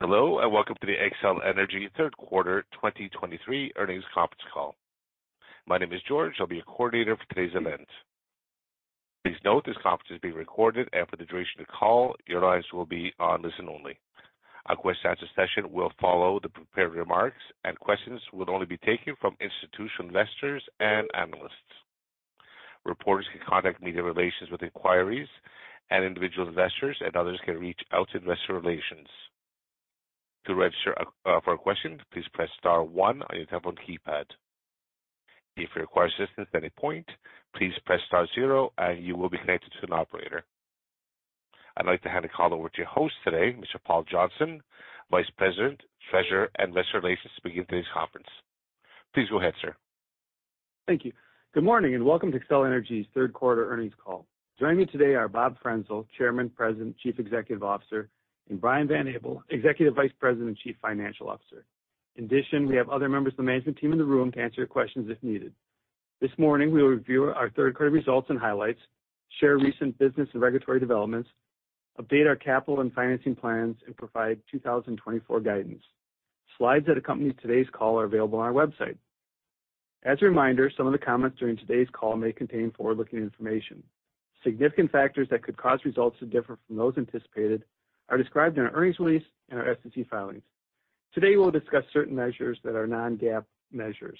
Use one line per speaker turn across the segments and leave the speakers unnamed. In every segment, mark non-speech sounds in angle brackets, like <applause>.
Hello, and welcome to the Xcel Energy third quarter 2023 earnings conference call. My name is George. I'll be your coordinator for today's event. Please note, this conference is being recorded, and for the duration of the call, your lines will be on listen only. A question answer session will follow the prepared remarks, and questions will only be taken from institutional investors and analysts. Reporters can contact media relations with inquiries, and individual investors and others can reach out to investor relations. To register uh, for a question, please press star one on your telephone keypad. If you require assistance at any point, please press star zero, and you will be connected to an operator. I'd like to hand the call over to your host today, Mr. Paul Johnson, Vice President, Treasurer, and Investor Relations, to begin today's conference. Please go ahead, sir.
Thank you. Good morning, and welcome to Xcel Energy's third quarter earnings call. Joining me today are Bob Frenzel, Chairman, President, Chief Executive Officer, and Brian Van Abel, Executive Vice President and Chief Financial Officer. In addition, we have other members of the management team in the room to answer your questions if needed. This morning, we will review our third quarter results and highlights, share recent business and regulatory developments, update our capital and financing plans, and provide 2024 guidance. Slides that accompany today's call are available on our website. As a reminder, some of the comments during today's call may contain forward-looking information. Significant factors that could cause results to differ from those anticipated are described in our earnings release and our SEC filings. Today, we'll discuss certain measures that are non-GAAP measures.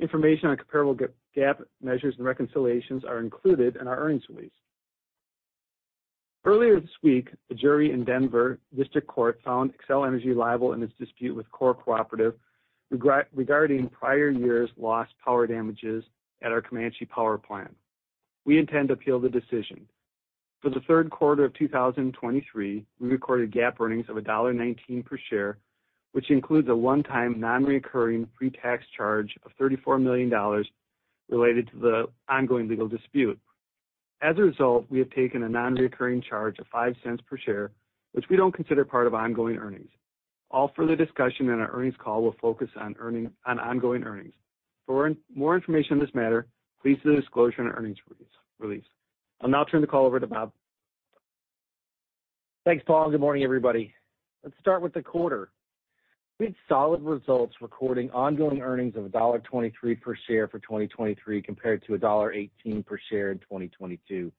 Information on comparable GAAP measures and reconciliations are included in our earnings release. Earlier this week, a jury in Denver District Court found Xcel Energy liable in its dispute with CORE Cooperative regarding prior years' lost power damages at our Comanche Power Plant. We intend to appeal the decision. For the third quarter of 2023, we recorded GAAP earnings of $1.19 per share, which includes a one-time, non-recurring pre-tax charge of $34 million related to the ongoing legal dispute. As a result, we have taken a non-recurring charge of $0.05 per share, which we don't consider part of ongoing earnings. All further discussion in our earnings call will focus on ongoing earnings. For more information on this matter, please see the disclosure in our earnings release. I'll now turn the call over to Bob.
Thanks, Paul, good morning, everybody. Let's start with the quarter. We had solid results, recording ongoing earnings of $1.23 per share for 2023, compared to $1.18 per share in 2022.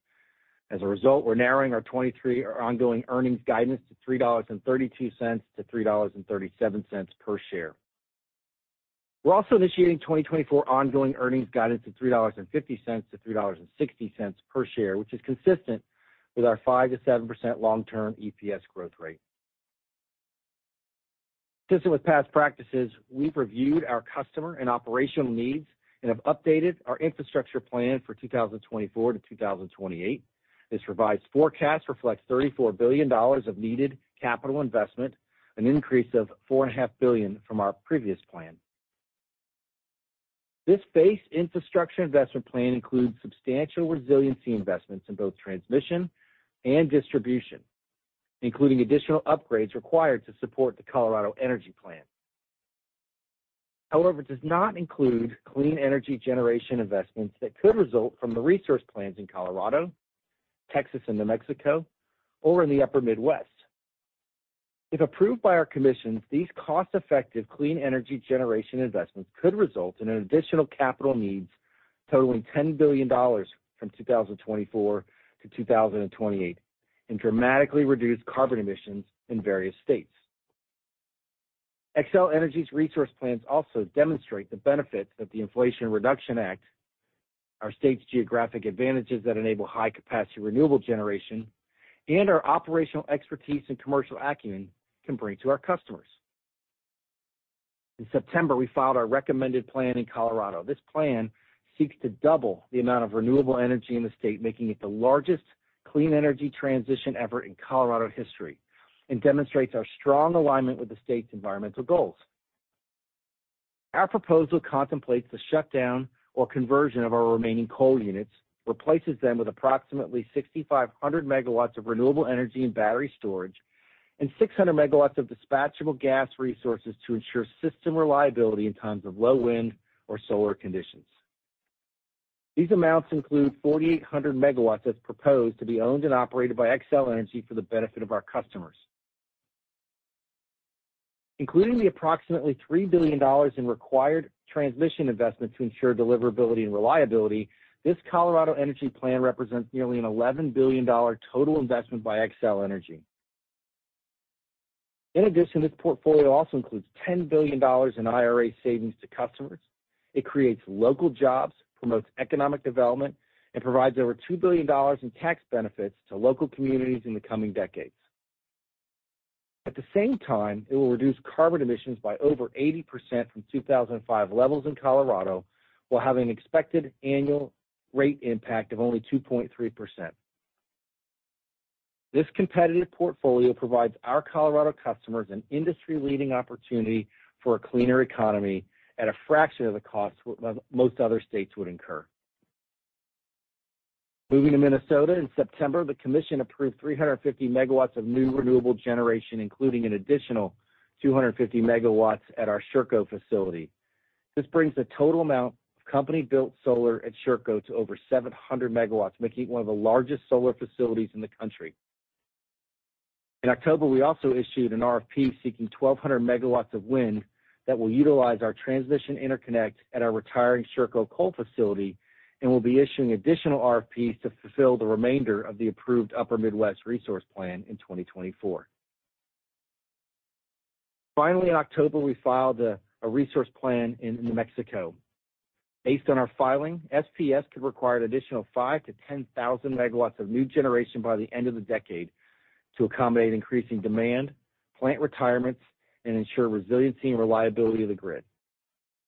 As a result, we're narrowing our 2023 ongoing earnings guidance to $3.32-$3.37 per share. We're also initiating 2024 ongoing earnings guidance of $3.50-$3.60 per share, which is consistent with our 5%-7% long-term EPS growth rate. Consistent with past practices, we've reviewed our customer and operational needs and have updated our infrastructure plan for 2024 to 2028. This revised forecast reflects $34 billion of needed capital investment, an increase of 4.5 billion from our previous plan. This base infrastructure investment plan includes substantial resiliency investments in both transmission and distribution, including additional upgrades required to support the Colorado Energy Plan. However, it does not include clean energy generation investments that could result from the resource plans in Colorado, Texas, and New Mexico, or in the upper Midwest. If approved by our commissions, these cost-effective clean energy generation investments could result in additional capital needs totaling $10 billion from 2024 to 2028, and dramatically reduce carbon emissions in various states. Xcel Energy's resource plans also demonstrate the benefits of the Inflation Reduction Act, our state's geographic advantages that enable high-capacity renewable generation, and our operational expertise and commercial acumen can bring to our customers. In September, we filed our recommended plan in Colorado. This plan seeks to double the amount of renewable energy in the state, making it the largest clean energy transition effort in Colorado history, and demonstrates our strong alignment with the state's environmental goals. Our proposal contemplates the shutdown or conversion of our remaining coal units, replaces them with approximately 6,500 MW of renewable energy and battery storage, and 600 MW of dispatchable gas resources to ensure system reliability in times of low wind or solar conditions. These amounts include 4,800 MW that's proposed to be owned and operated by Xcel Energy for the benefit of our customers. Including the approximately $3 billion in required transmission investment to ensure deliverability and reliability, this Colorado Energy Plan represents nearly an $11 billion total investment by Xcel Energy. In addition, this portfolio also includes $10 billion in IRA savings to customers. It creates local jobs, promotes economic development, and provides over $2 billion in tax benefits to local communities in the coming decades. At the same time, it will reduce carbon emissions by over 80% from 2005 levels in Colorado, while having an expected annual rate impact of only 2.3%. This competitive portfolio provides our Colorado customers an industry-leading opportunity for a cleaner economy at a fraction of the cost most other states would incur. Moving to Minnesota, in September, the commission approved 350 MW of new renewable generation, including an additional 250 MW at our Sherco facility. This brings the total amount of company-built solar at Sherco to over 700 MW, making it one of the largest solar facilities in the country. In October, we also issued an RFP seeking 1,200 MW of wind that will utilize our transmission interconnect at our retiring Sherco coal facility, and we'll be issuing additional RFPs to fulfill the remainder of the approved Upper Midwest Resource Plan in 2024. Finally, in October, we filed a resource plan in New Mexico. Based on our filing, SPS could require an additional 5,000-10,000 MW of new generation by the end of the decade to accommodate increasing demand, plant retirements, and ensure resiliency and reliability of the grid.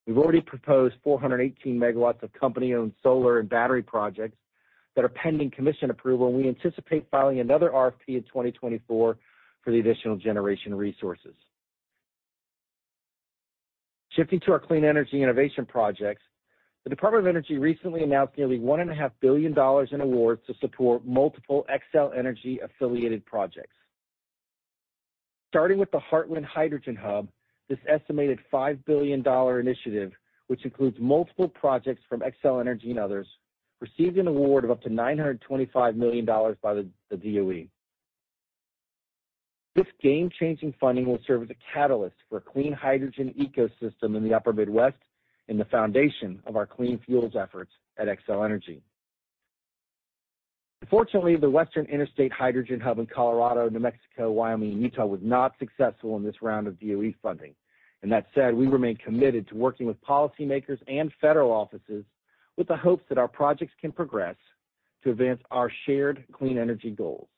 We've already proposed 418 MW of company-owned solar and battery projects that are pending commission approval, and we anticipate filing another RFP in 2024 for the additional generation resources. Shifting to our clean energy innovation projects, the Department of Energy recently announced nearly $1.5 billion in awards to support multiple Xcel Energy-affiliated projects. Starting with the Heartland Hydrogen Hub, this estimated $5 billion initiative, which includes multiple projects from Xcel Energy and others, received an award of up to $925 million by the DOE. This game-changing funding will serve as a catalyst for a clean hydrogen ecosystem in the Upper Midwest and the foundation of our clean fuels efforts at Xcel Energy. Unfortunately, the Western Interstate Hydrogen Hub in Colorado, New Mexico, Wyoming, and Utah was not successful in this round of DOE funding. And that said, we remain committed to working with policymakers and federal offices with the hopes that our projects can progress to advance our shared clean energy goals.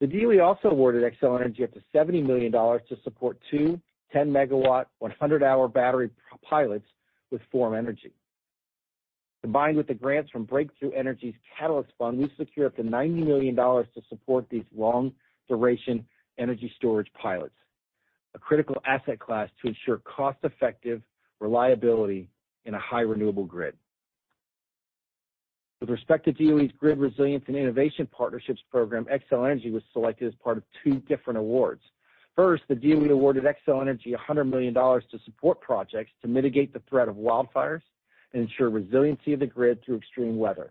The DOE also awarded Xcel Energy up to $70 million to support two 10-megawatt, 100-hour battery pilots with Form Energy. Combined with the grants from Breakthrough Energy's Catalyst Fund, we've secured up to $90 million to support these long-duration energy storage pilots, a critical asset class to ensure cost-effective reliability in a high renewable grid. With respect to DOE's Grid Resilience and Innovation Partnerships program, Xcel Energy was selected as part of two different awards. First, the DOE awarded Xcel Energy $100 million to support projects to mitigate the threat of wildfires and ensure resiliency of the grid through extreme weather.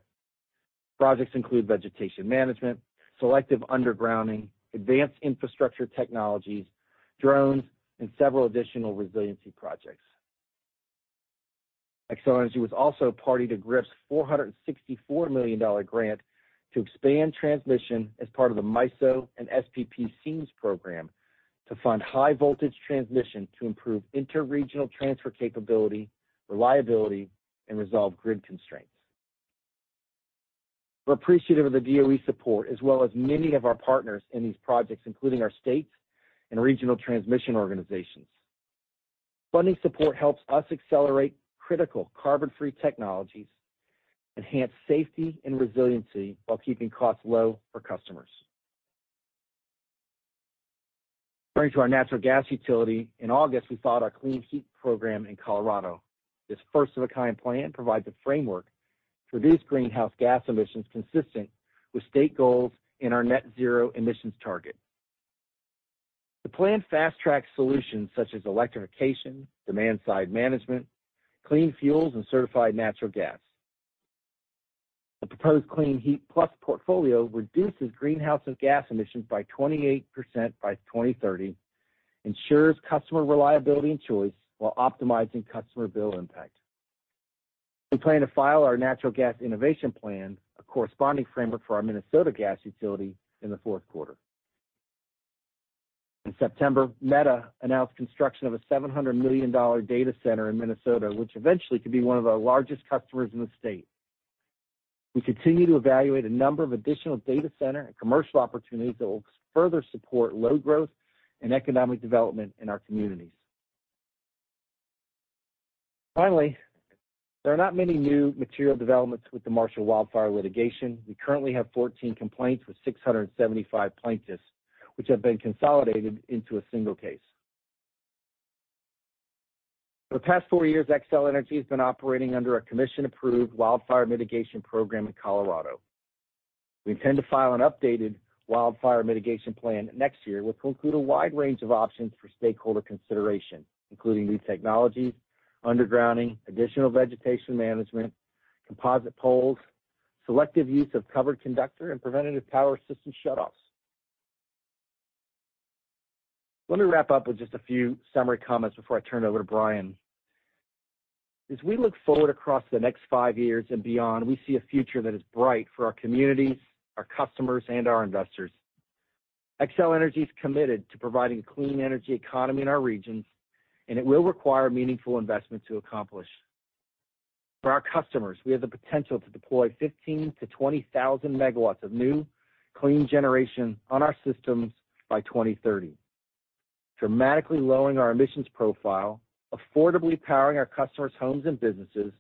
Projects include vegetation management, selective undergrounding, advanced infrastructure technologies, drones, and several additional resiliency projects. Xcel Energy was also party to GRIP's $464 million grant to expand transmission as part of the MISO and SPP SEAMS program to fund high-voltage transmission to improve interregional transfer capability, reliability, and resolve grid constraints. We're appreciative of the DOE support, as well as many of our partners in these projects, including our states and regional transmission organizations. Funding support helps us accelerate critical carbon-free technologies, enhance safety and resiliency while keeping costs low for customers. Turning to our natural gas utility, in August, we filed our Clean Heat program in Colorado. This first-of-a-kind plan provides a framework to reduce greenhouse gas emissions consistent with state goals and our net zero emissions target. The plan fast-tracks solutions such as electrification, demand-side management, clean fuels, and certified natural gas. The proposed Clean Heat Plus portfolio reduces greenhouse gas emissions by 28% by 2030 ensures customer reliability and choice while optimizing customer bill impact. We plan to file our Natural Gas Innovation Plan, a corresponding framework for our Minnesota gas utility, in the fourth quarter. In September, Meta announced construction of a $700 million data center in Minnesota, which eventually could be one of our largest customers in the state. We continue to evaluate a number of additional data center and commercial opportunities that will further support load growth and economic development in our communities. Finally, there are not many new material developments with the Marshall Wildfire litigation. We currently have 14 complaints with 675 plaintiffs, which have been consolidated into a single case. For the past four years, Xcel Energy has been operating under a commission-approved wildfire mitigation program in Colorado. We intend to file an updated wildfire mitigation plan next year, which will include a wide range of options for stakeholder consideration, including new technologies, undergrounding, additional vegetation management, composite poles, selective use of covered conductor, and preventative power system shutoffs. Let me wrap up with just a few summary comments before I turn it over to Brian. As we look forward across the next five years and beyond, we see a future that is bright for our communities, our customers, and our investors. Xcel Energy is committed to providing a clean energy economy in our regions, and it will require meaningful investment to accomplish. For our customers, we have the potential to deploy 15,000-20,000 MW of new clean generation on our systems by 2030, dramatically lowering our emissions profile, affordably powering our customers' homes and businesses,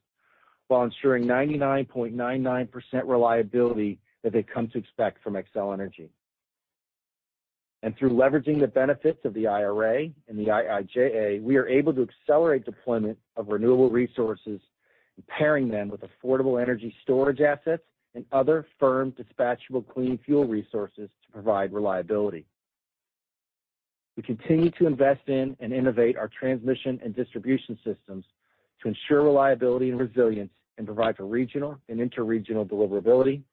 while ensuring 99.99% reliability that they've come to expect from Xcel Energy. And through leveraging the benefits of the IRA and the IIJA, we are able to accelerate deployment of renewable resources pairing them with affordable energy storage assets and other firm dispatchable clean fuel resources to provide reliability. We continue to invest in and innovate our transmission and distribution systems to ensure reliability and resilience and provide for regional and interregional deliverability.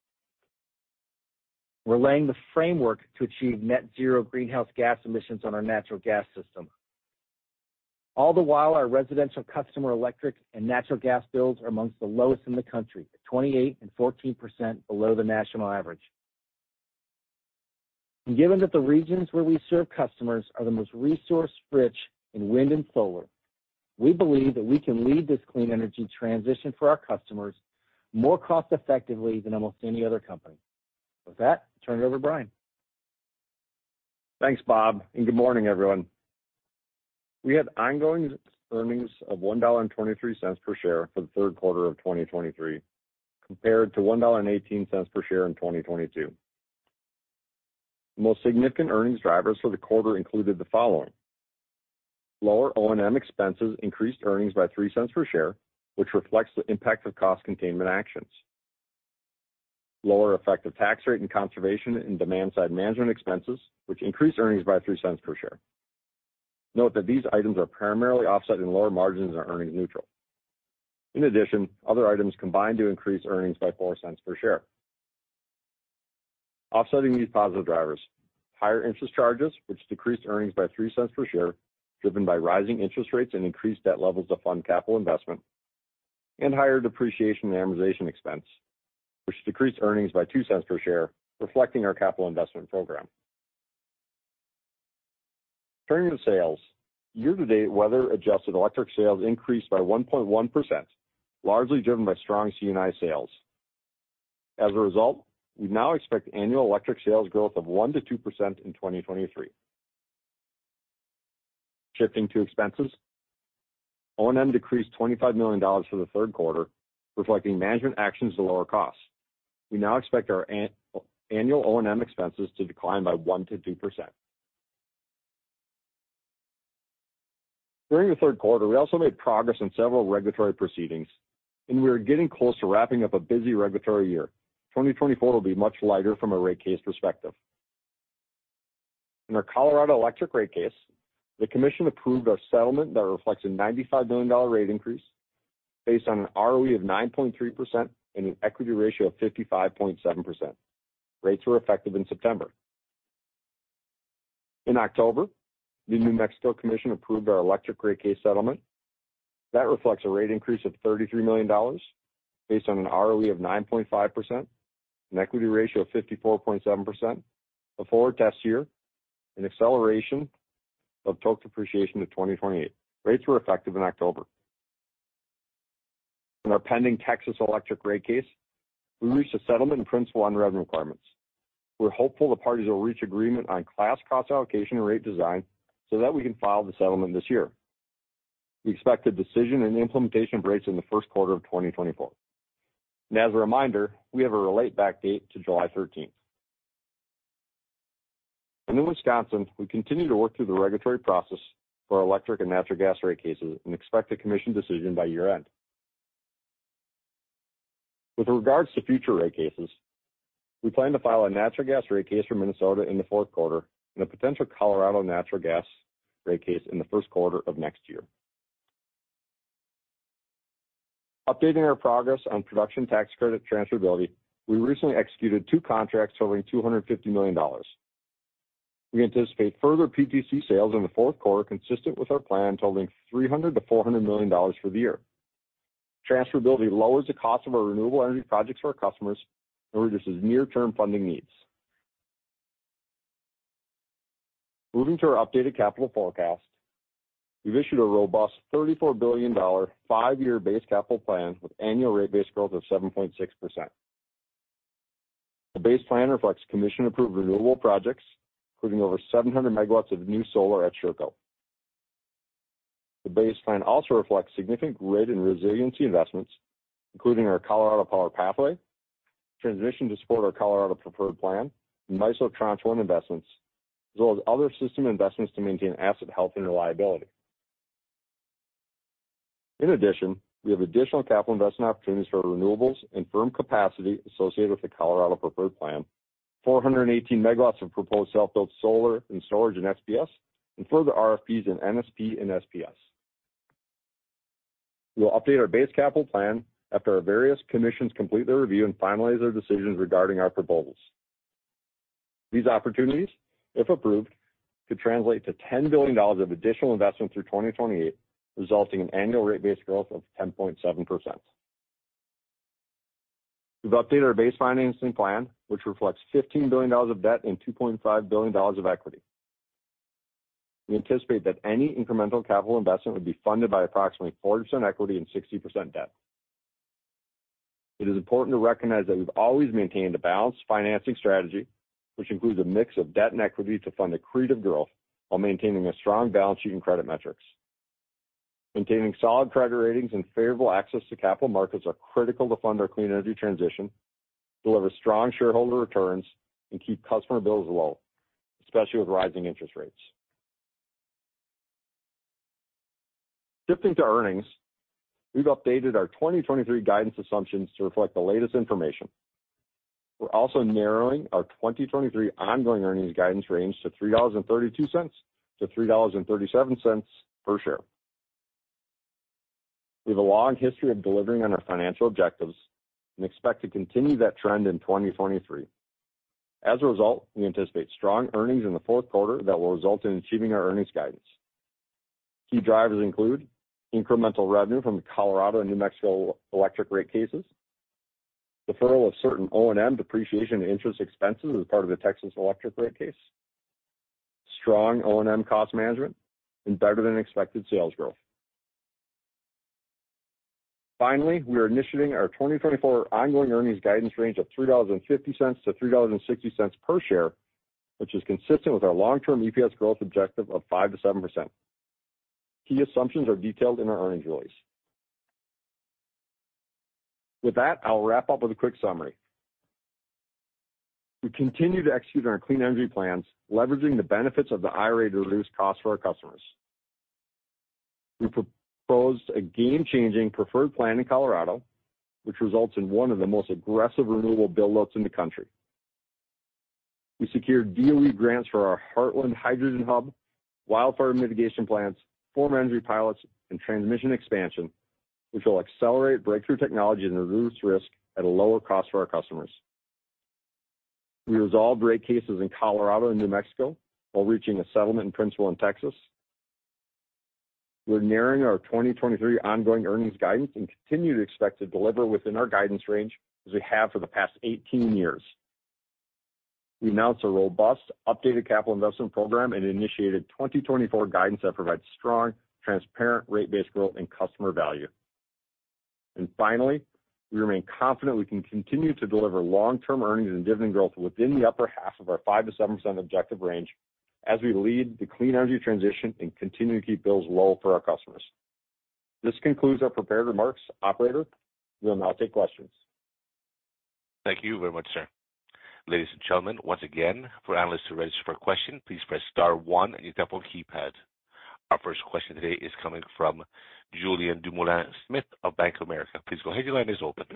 We're laying the framework to achieve net zero greenhouse gas emissions on our natural gas system. All the while, our residential customer electric and natural gas bills are among the lowest in the country, at 28 and 14% below the national average. Given that the regions where we serve customers are the most resource-rich in wind and solar, we believe that we can lead this clean energy transition for our customers more cost effectively than almost any other company. With that, turn it over to Brian.
Thanks, Bob, and good morning, everyone. We had ongoing earnings of $1.23 per share for the third quarter of 2023, compared to $1.18 per share in 2022. The most significant earnings drivers for the quarter included the following: Lower O&M expenses increased earnings by $0.03 per share, which reflects the impact of cost containment actions. Lower effective tax rate and conservation and demand-side management expenses, which increased earnings by $0.03 per share. Note that these items are primarily offset in lower margins and are earnings neutral. In addition, other items combined to increase earnings by $0.04 per share. Offsetting these positive drivers, higher interest charges, which decreased earnings by $0.03 per share, driven by rising interest rates and increased debt levels to fund capital investment, and higher depreciation and amortization expense, which decreased earnings by $0.02 per share, reflecting our capital investment program. Turning to sales. Year-to-date, weather-adjusted electric sales increased by 1.1%, largely driven by strong C&I sales. As a result, we now expect annual electric sales growth of 1%-2% in 2023. Shifting to expenses. O&M decreased $25 million for the third quarter, reflecting management actions to lower costs. We now expect our annual O&M expenses to decline by 1%-2%. During the third quarter, we also made progress on several regulatory proceedings, and we are getting close to wrapping up a busy regulatory year. 2024 will be much lighter from a rate case perspective. In our Colorado Electric rate case, the commission approved our settlement that reflects a $95 million rate increase based on an ROE of 9.3% and an equity ratio of 55.7%. Rates were effective in September. In October, the New Mexico Commission approved our electric rate case settlement. That reflects a rate increase of $33 million based on an ROE of 9.5%, an equity ratio of 54.7%, a forward test year, an acceleration of total depreciation to 2028. Rates were effective in October. In our pending Texas electric rate case, we reached a settlement in principle on revenue requirements. We're hopeful the parties will reach agreement on class cost allocation and rate design so that we can file the settlement this year. We expect a decision and implementation of rates in the first quarter of 2024. As a reminder, we have a relate back date to July 13th. In Wisconsin, we continue to work through the regulatory process for our electric and natural gas rate cases and expect a commission decision by year-end. With regards to future rate cases, we plan to file a natural gas rate case for Minnesota in the fourth quarter and a potential Colorado natural gas rate case in the first quarter of next year. Updating our progress on production tax credit transferability, we recently executed two contracts totaling $250 million. We anticipate further PTC sales in the fourth quarter, consistent with our plan, totaling $300 million-$400 million for the year. Transferability lowers the cost of our renewable energy projects for our customers and reduces near-term funding needs. Moving to our updated capital forecast, we've issued a robust $34 billion five-year base capital plan with annual rate base growth of 7.6%. The base plan reflects commission-approved renewable projects, including over 700 MW of new solar at Sherco. The base plan also reflects significant grid and resiliency investments, including our Colorado Power Pathway, transmission to support our Colorado Preferred Plan, and MISO Tranche 1 investments, as well as other system investments to maintain asset health and reliability. In addition, we have additional capital investment opportunities for renewables and firm capacity associated with the Colorado Preferred Plan, 418 MW of proposed self-built solar and storage in SPS, and further RFPs in NSP and SPS. We will update our base capital plan after our various commissions complete their review and finalize their decisions regarding our proposals. These opportunities, if approved, could translate to $10 billion of additional investment through 2028, resulting in annual rate base growth of 10.7%. We've updated our base financing plan, which reflects $15 billion of debt and $2.5 billion of equity. We anticipate that any incremental capital investment would be funded by approximately 40% equity and 60% debt. It is important to recognize that we've always maintained a balanced financing strategy, which includes a mix of debt and equity to fund accretive growth while maintaining a strong balance sheet and credit metrics. Maintaining solid credit ratings and favorable access to capital markets are critical to fund our clean energy transition, deliver strong shareholder returns, and keep customer bills low, especially with rising interest rates. Shifting to earnings, we've updated our 2023 guidance assumptions to reflect the latest information. We're also narrowing our 2023 ongoing earnings guidance range to $3.32-$3.37 per share. We have a long history of delivering on our financial objectives and expect to continue that trend in 2023. As a result, we anticipate strong earnings in the fourth quarter that will result in achieving our earnings guidance. Key drivers include incremental revenue from the Colorado and New Mexico electric rate cases, deferral of certain O&M depreciation and interest expenses as part of the Texas electric rate case, strong O&M cost management, and better-than-expected sales growth. Finally, we are initiating our 2024 ongoing earnings guidance range of $3.50-$3.60 per share, which is consistent with our long-term EPS growth objective of 5%-7%. Key assumptions are detailed in our earnings release. With that, I'll wrap up with a quick summary. We continue to execute on our clean energy plans, leveraging the benefits of the IRA to reduce costs for our customers. We proposed a game-changing preferred plan in Colorado, which results in one of the most aggressive renewable build-outs in the country. We secured DOE grants for our Heartland Hydrogen Hub, wildfire mitigation plans, Form Energy pilots, and transmission expansion, which will accelerate breakthrough technology and reduce risk at a lower cost for our customers. We resolved rate cases in Colorado and New Mexico, while reaching a settlement in principle in Texas. We're narrowing our 2023 ongoing earnings guidance and continue to expect to deliver within our guidance range as we have for the past 18 years. We announced a robust, updated capital investment program and initiated 2024 guidance that provides strong, transparent, rate-based growth and customer value. And finally, we remain confident we can continue to deliver long-term earnings and dividend growth within the upper half of our 5%-7% objective range as we lead the clean energy transition and continue to keep bills low for our customers. This concludes our prepared remarks. Operator, we'll now take questions.
Thank you very much, sir. Ladies and gentlemen, once again, for analysts to register for a question, please press star one on your telephone keypad. Our first question today is coming from Julien Dumoulin-Smith of Bank of America. Please go ahead. Your line is open.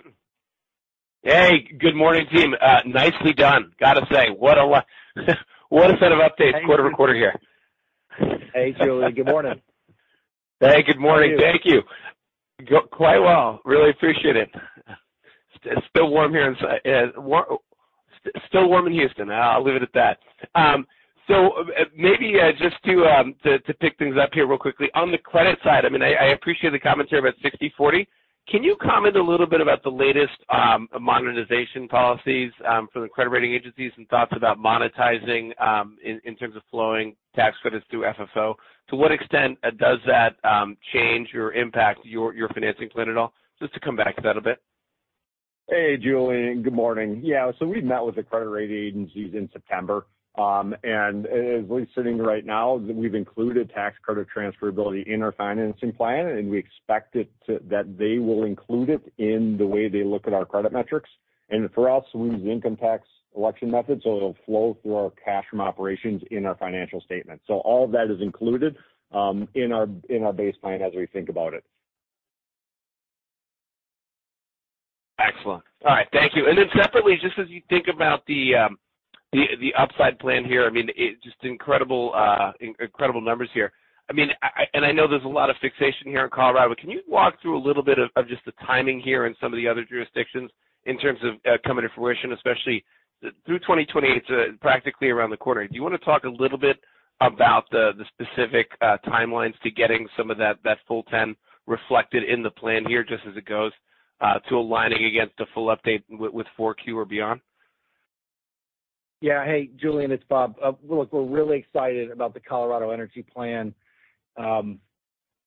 Hey, good morning, team. Uh, nicely done. Gotta say, what a <laughs> set of updates quarter-over-quarter here.
Hey, Julien. Good morning.
Hey, good morning.
How are you?
Thank you. Quite well. Really appreciate it. It's still warm here in still warm in Houston. I'll leave it at that. Um, so uh, maybe uh, just um, to to pick things up here real quickly. On the credit side, I mean, I appreciate the commentary about 60/40. Can you comment a little bit about the latest um, monetization policies um, from the credit rating agencies and thoughts about monetizing in terms of flowing tax credits through FFO? To what extent uh, does that change or impact your, your financing plan at all? Just to come back to that a bit.
Hey, Julien. Good morning. Yeah, so we met with the credit rating agencies in September. Um, and as we're sitting right now, we've included tax credit transferability in our financing plan, and we expect it to that they will include it in the way they look at our credit metrics. And for us, we use the income tax election method, so it'll flow through our cash from operations in our financial statement. So all of that is included um in our in our base plan as we think about it.
Excellent. All right. Thank you. And then separately, just as you think about the um the the upside plan here, I mean, just incredible uh, incredible numbers here. I mean, and I know there's a lot of fixation here in Colorado, can you walk through a little bit of just the timing here in some of the other jurisdictions in terms of coming to fruition, especially through 2028, it's practically around the corner. Do you wanna talk a little bit about the specific timelines to getting some of that full 10 reflected in the plan here, just as it goes Uh, to aligning against a full update with 4Q or beyond?
Yeah. Hey, Julien, it's Bob. Uh, look, we're really excited about the Colorado Energy Plan. Um,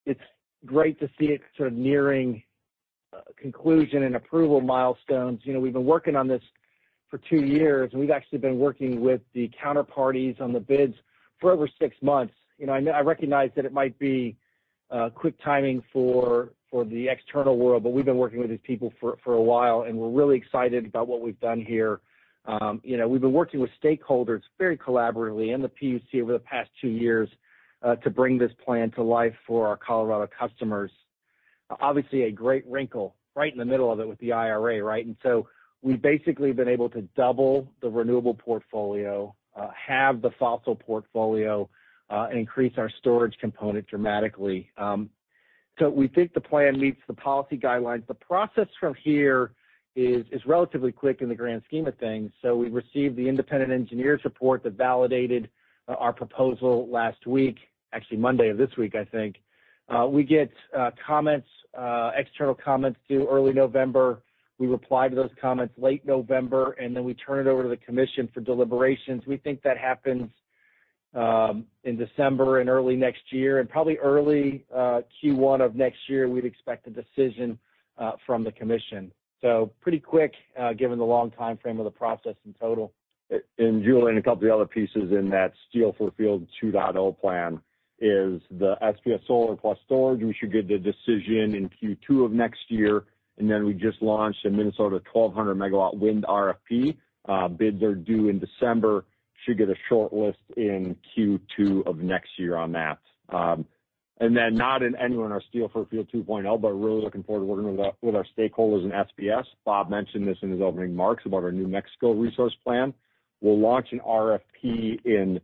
it's great to see it sort of nearing uh, conclusion and approval milestones. You know, we've been working on this for two years, and we've actually been working with the counterparties on the bids for over six months. You know, I recognize that it might be quick timing for the external world, but we've been working with these people for for a while, and we're really excited about what we've done here. Um, you know, we've been working with stakeholders very collaboratively and the PUC over the past two years uh, to bring this plan to life for our Colorado customers. Obviously, a great wrinkle right in the middle of it with the IRA, right? And so we've basically been able to double the renewable portfolio, uh, halve the fossil portfolio, uh, and increase our storage component dramatically. Um, So we think the plan meets the policy guidelines. The process from here is relatively quick in the grand scheme of things. So we received the independent engineer's report that validated uh, our proposal last week, actually Monday of this week, I think. Uh, we get uh, comments, external comments due early November. We reply to those comments late November, and then we turn it over to the commission for deliberations. We think that happens Um, in December and early next year. And probably early uh, Q1 of next year, we'd expect a decision uh, from the commission. So pretty quick, uh, given the long timeframe of the process in total.
Julien, a couple of the other pieces in that Steel for Fuel 2.0 plan is the SPS solar plus storage. We should get the decision in Q2 of next year. And then we just launched a Minnesota 1,200 MW wind RFP. Bids are due in December. Should get a short list in Q2 of next year on that. Um and then not in any on our Steel for Fuel 2.0, but really looking forward to working with our stakeholders in SPS. Bob mentioned this in his opening remarks about our New Mexico resource plan. We'll launch an RFP in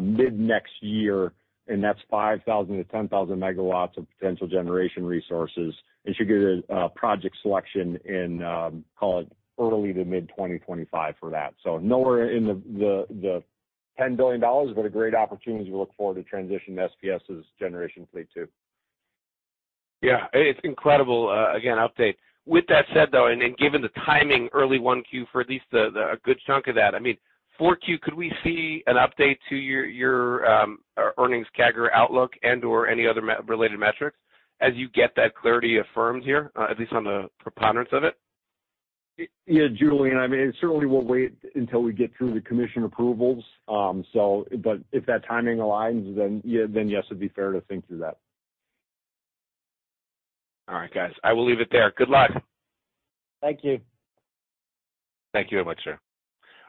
mid-next year, and that's 5,000 MW-10,000 megawatts of potential generation resources. And should get a project selection in call it early to mid-2025 for that. So nowhere in the $10 billion, but a great opportunity we look forward to transition to SPS's generation fleet too.
Yeah, it's incredible, uh, again, update. With that said, though, and given the timing early 1Q for at least a good chunk of that, I mean, 4Q, could we see an update to your your um, uh, earnings CAGR outlook and/or any other related metrics as you get that clarity affirmed here, uh, at least on the preponderance of it?
Yeah, Julien, I mean, certainly we'll wait until we get through the commission approvals. Um, so, but if that timing aligns, then yeah, then yes, it'd be fair to think through that.
All right, guys. I will leave it there. Good luck.
Thank you.
Thank you very much, sir.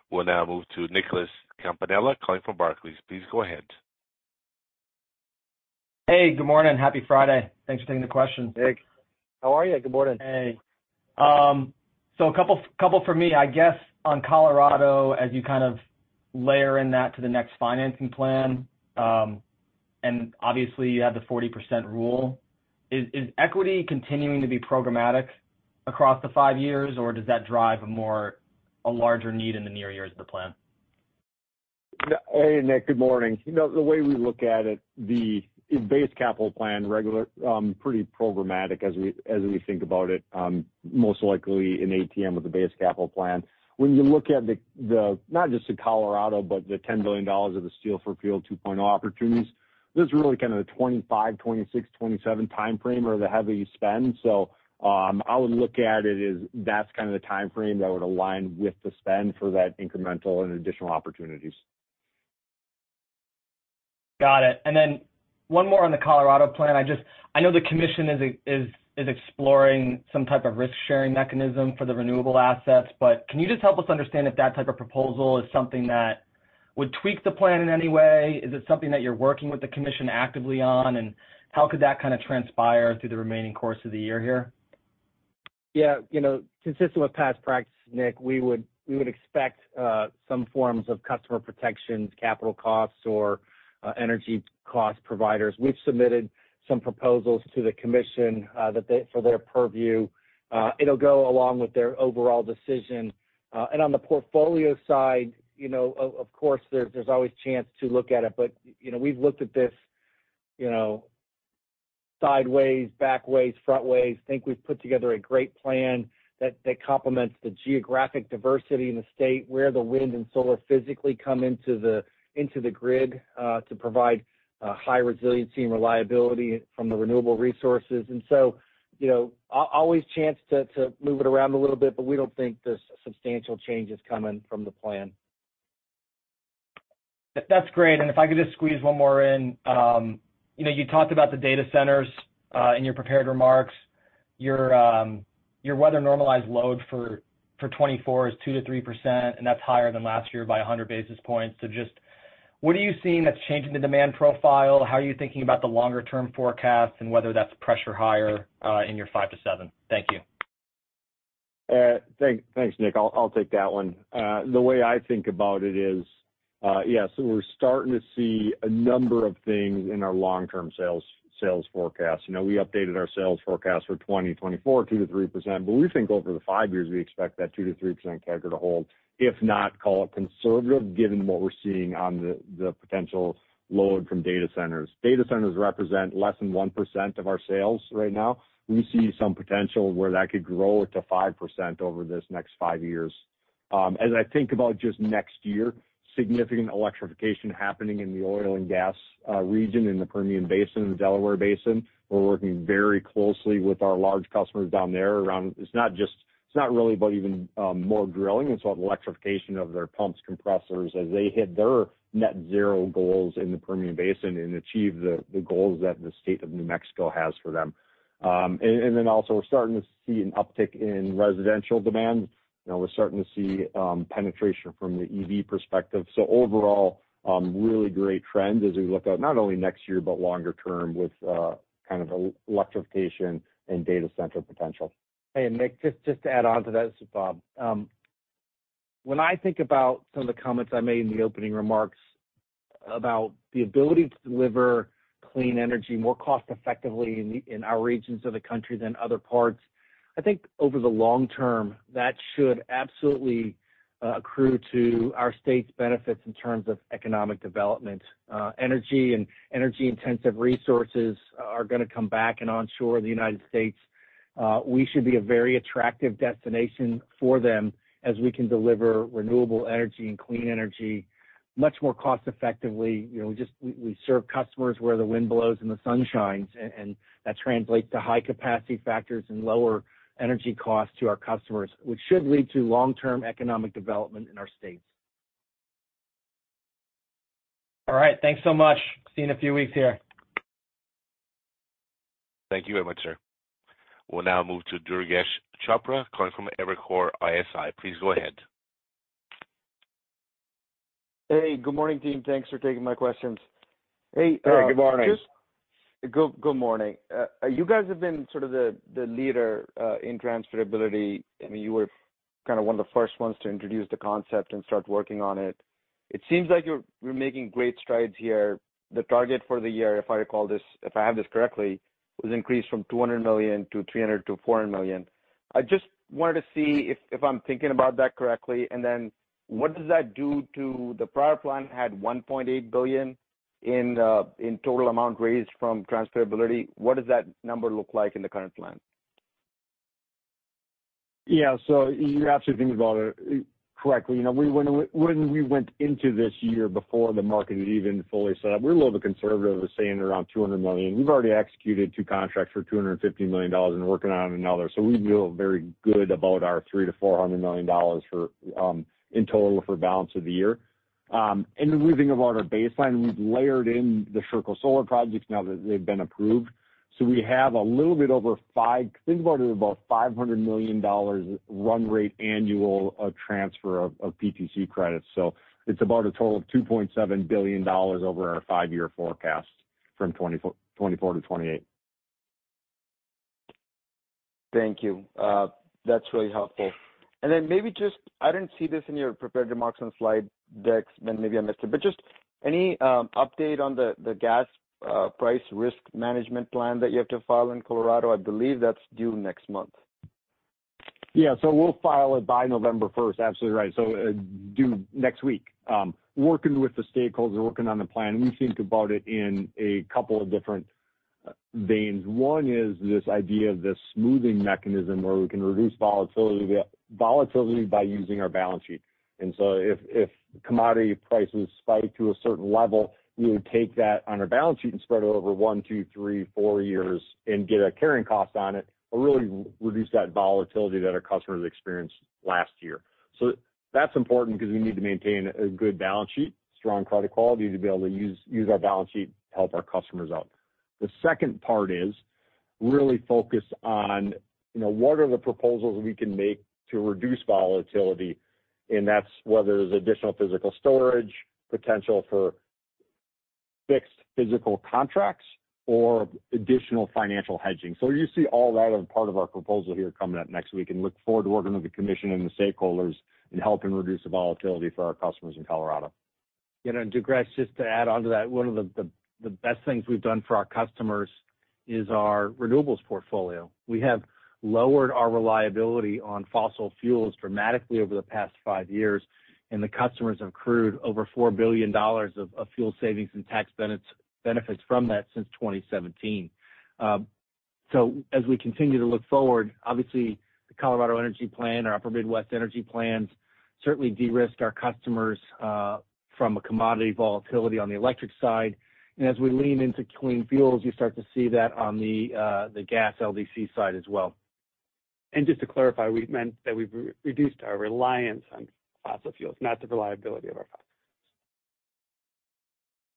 We'll now move to Nicholas Campanella calling from Barclays. Please go ahead.
Hey, good morning. Happy Friday. Thanks for taking the question.
Nick, how are you? Good morning.
Hey. Um, So a couple for me. I guess on Colorado, as you kind of layer in that to the next financing plan, um, and obviously you have the 40% rule, is equity continuing to be programmatic across the five years, or does that drive a more a larger need in the near years of the plan?
Hey, Nick, good morning. You know, the way we look at it, the base capital plan regular, pretty programmatic as we as we think about it, most likely in ATM with the base capital plan. When you look at the not just the Colorado, but the $10 billion of the Steel for Fuel 2.0 opportunities, this is really kind of the 2025, 2026, 2027 timeframe or the heavy spend. So um I would look at it as that's kind of the timeframe that would align with the spend for that incremental and additional opportunities.
Got it. One more on the Colorado plan. I just I know the commission is exploring some type of risk-sharing mechanism for the renewable assets, but can you just help us understand if that type of proposal is something that would tweak the plan in any way? Is it something that you're working with the commission actively on? And how could that kind of transpire through the remaining course of the year here?
Yeah. You know, consistent with past practice, Nick, we would expect uh, some forms of customer protections, capital costs or Uh, energy cost providers. We've submitted some proposals to the commission uh, for their purview. Uh, it'll go along with their overall decision. And on the portfolio side, you know, of course, there's always chance to look at it. But, you know, we've looked at this, you know, sideways, back ways, front ways. Think we've put together a great plan that complements the geographic diversity in the state, where the wind and solar physically come into the grid uh, to provide uh, high resiliency and reliability from the renewable resources. And so, you know, always chance to move it around a little bit, but we don't think there's substantial changes coming from the plan.
That's great. And if I could just squeeze one more in. Um, you know, you talked about the data centers uh, in your prepared remarks. Your um, weather normalized load for 2024 is 2%-3%, and that's higher than last year by 100 basis points. Just what are you seeing that's changing the demand profile? How are you thinking about the longer term forecast and whether that's pressure higher uh, in your 5%-7%? Thank you.
Uh, thanks, Nick. I'll take that one. Uh, the way I think about it is, yes, we're starting to see a number of things in our long-term sales forecast. You know, we updated our sales forecast for 2024, 2%-3%, but we think over the five years, we expect that 2%-3% CAGR to hold, if not call it conservative, given what we're seeing on the potential load from data centers. Data centers represent less than 1% of our sales right now. We see some potential where that could grow to 5% over this next five years. Um, as I think about just next year, significant electrification happening in the oil and gas region in the Permian Basin and the Delaware Basin. We're working very closely with our large customers down there around. It's not just it's not really about even more drilling. It's about electrification of their pumps, compressors as they hit their net zero goals in the Permian Basin and achieve the goals that the state of New Mexico has for them. Um and then also we're starting to see an uptick in residential demand. You know, we're starting to see um, penetration from the EV perspective. So overall, um, really great trends as we look out not only next year, but longer term with uh, kind of electrification and data center potential.
Hey, Nick, just just to add on to that. This is Bob. Um, when I think about some of the comments I made in the opening remarks about the ability to deliver clean energy more cost effectively in our regions of the country than other parts, I think over the long term, that should absolutely uh, accrue to our state's benefits in terms of economic development. Uh, energy and energy-intensive resources are gonna come back and onshore the United States. Uh, we should be a very attractive destination for them as we can deliver renewable energy and clean energy much more cost effectively. You know, we serve customers where the wind blows and the sun shines, and that translates to high capacity factors and lower energy costs to our customers, which should lead to long-term economic development in our states.
All right. Thanks so much. See you in a few weeks here.
Thank you very much, sir. We'll now move to Durgesh Chopra calling from Evercore ISI. Please go ahead.
Hey, good morning, team. Thanks for taking my questions.
Hey, uh, good morning.
Good good morning. Uh, you guys have been sort of the leader uh, in transferability. I mean, you were kind of one of the first ones to introduce the concept and start working on it. It seems like you're making great strides here. The target for the year, if I recall this, if I have this correctly, was increased from 200 million to $300 million-$400 million. I just wanted to see if if I'm thinking about that correctly. And then what does that do to the prior plan had $1.8 billion in uh in total amount raised from transferability. What does that number look like in the current plan?
Yeah. So you're absolutely thinking about it correctly. You know, when we went into this year before the market had even fully set up, we were a little bit conservative of saying around 200 million. We've already executed two contracts for $250 million and working on another. So we feel very good about our $300 million-$400 million for in total for balance of the year. When we think about our baseline, we've layered in the Sherco Solar projects now that they've been approved. So we have a little bit over five, think about it, about $500 million run rate annual uh, transfer of PTC credits. So it's about a total of $2.7 billion over our five-year forecast from 2024 to 2028.
Thank you. Uh, that's really helpful. And then maybe just, I didn't see this in your prepared remarks on slide decks, then maybe I missed it. But just any um, update on the gas uh, price risk management plan that you have to file in Colorado? I believe that's due next month.
Yeah. So we'll file it by November first. Absolutely right. So, uh, due next week. Um, working with the stakeholders, working on the plan. We think about it in a couple of different uh, veins. One is this idea of this smoothing mechanism where we can reduce volatility by using our balance sheet. And if commodity prices spike to a certain level, we would take that on our balance sheet and spread it over one, two, three, four years and get a carrying cost on it, or really reduce that volatility that our customers experienced last year. So that's important because we need to maintain a good balance sheet, strong credit quality to be able to use our balance sheet to help our customers out. The second part is really focus on, you know, what are the proposals we can make to reduce volatility, and that's whether there's additional physical storage, potential for fixed physical contracts or additional financial hedging. So you see all that as part of our proposal here coming up next week, and look forward to working with the commission and the stakeholders in helping reduce the volatility for our customers in Colorado.
You know, Durgesh, just to add on to that, one of the best things we've done for our customers is our renewables portfolio. We have lowered our reliability on fossil fuels dramatically over the past five years, and the customers have accrued over $4 billion of fuel savings and tax benefits from that since 2017. As we continue to look forward, obviously the Colorado Energy Plan, our Upper Midwest Energy Plans certainly de-risk our customers from a commodity volatility on the electric side. And as we lean into clean fuels, you start to see that on the uh the gas LDC side as well.
And just to clarify, we meant that we've reduced our reliance on fossil fuels, not the reliability of our fossil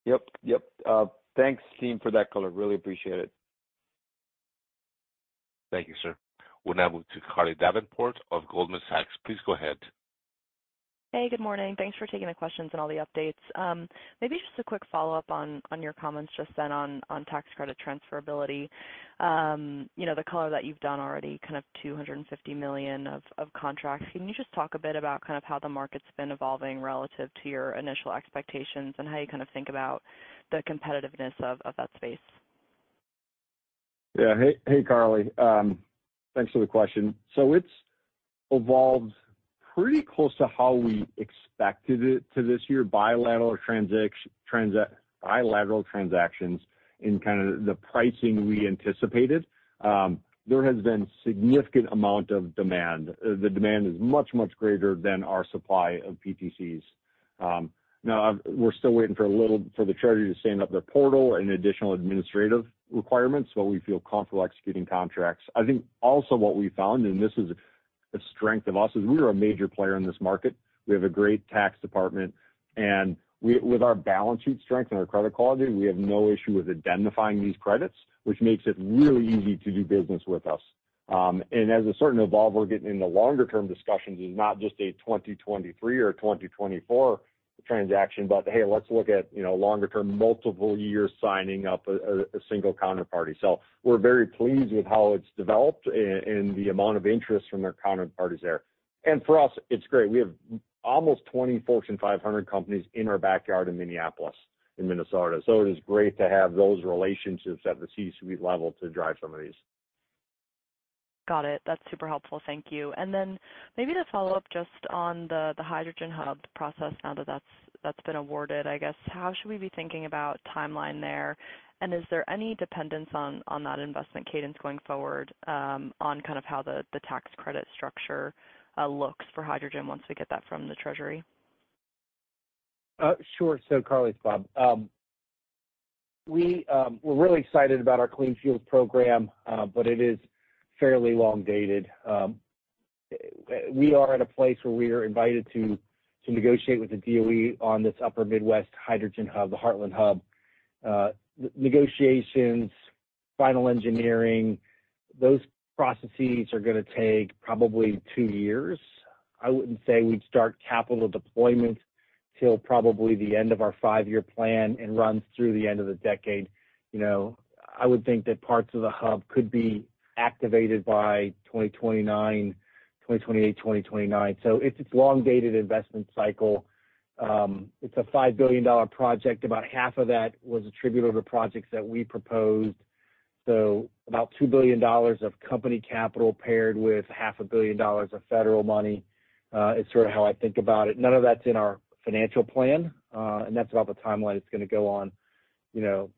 fuels.
Yep. Yep. Uh, thanks team for that color. Really appreciate it.
Thank you, sir. We'll now move to Carly Davenport of Goldman Sachs. Please go ahead.
Hey, good morning. Thanks for taking the questions and all the updates. Um, maybe just a quick follow-up on your comments just then on tax credit transferability. Um, you know, the color that you've done already, kind of $250 million of contracts. Can you just talk a bit about kind of how the market's been evolving relative to your initial expectations and how you kind of think about the competitiveness of that space?
Yeah. Hey, Carly. Um, thanks for the question. So it's evolved pretty close to how we expected it to this year, bilateral transactions in kind of the pricing we anticipated. Um, there has been significant amount of demand. Uh, the demand is much, much greater than our supply of PTCs. Um, now we're still waiting for the Treasury to stand up their portal and additional administrative requirements, but we feel comfortable executing contracts. I think also what we found, and this is a strength of us, is we are a major player in this market. We have a great tax department, and with our balance sheet strength and our credit quality, we have no issue with identifying these credits, which makes it really easy to do business with us. Um, and as starting to evolve, we're getting into longer term discussions. It's not just a 2023 or 2024 transaction, but hey, let's look at, you know, longer term, multiple years signing up a single counterparty. So we're very pleased with how it's developed and the amount of interest from their counterparties there. And for us, it's great. We have almost 20 Fortune 500 companies in our backyard in Minneapolis, in Minnesota. So it is great to have those relationships at the C-suite level to drive some of these.
Got it. That's super helpful. Thank you. And then maybe to follow up just on the Hydrogen Hub process now that that's been awarded, I guess, how should we be thinking about timeline there? Is there any dependence on that investment cadence going forward, um, on kind of how the tax credit structure uh, looks for hydrogen once we get that from the Treasury?
Uh, sure. So Carly, it's Bob. Um, um, we're really excited about our Clean Fuels program, uh, but it is fairly long dated. Um, we are at a place where we are invited to negotiate with the DOE on this Upper Midwest Hydrogen Hub, the Heartland Hub. Uh, negotiations, final engineering, those processes are gonna take probably two years. I wouldn't say we'd start capital deployment till probably the end of our five-year plan and runs through the end of the decade. You know, I would think that parts of the hub could be activated by 2029, 2028, 2029. So It's a long-dated investment cycle. Um, it's a $5 billion project. About half of that was attributable to projects that we proposed. So about $2 billion of company capital paired with half a billion dollars of federal money uh, is sort of how I think about it. None of that's in our financial plan, uh, and that's about the timeline it's gonna go on, you know.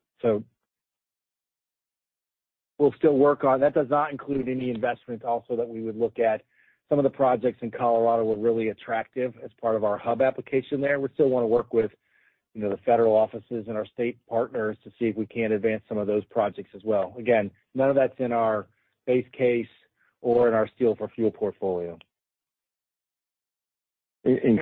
We'll still work on. That does not include any investments also that we would look at. Some of the projects in Colorado were really attractive as part of our hub application there. We still wanna work with, you know, the federal offices and our state partners to see if we can advance some of those projects as well. Again, none of that's in our base case or in our Steel for Fuel portfolio.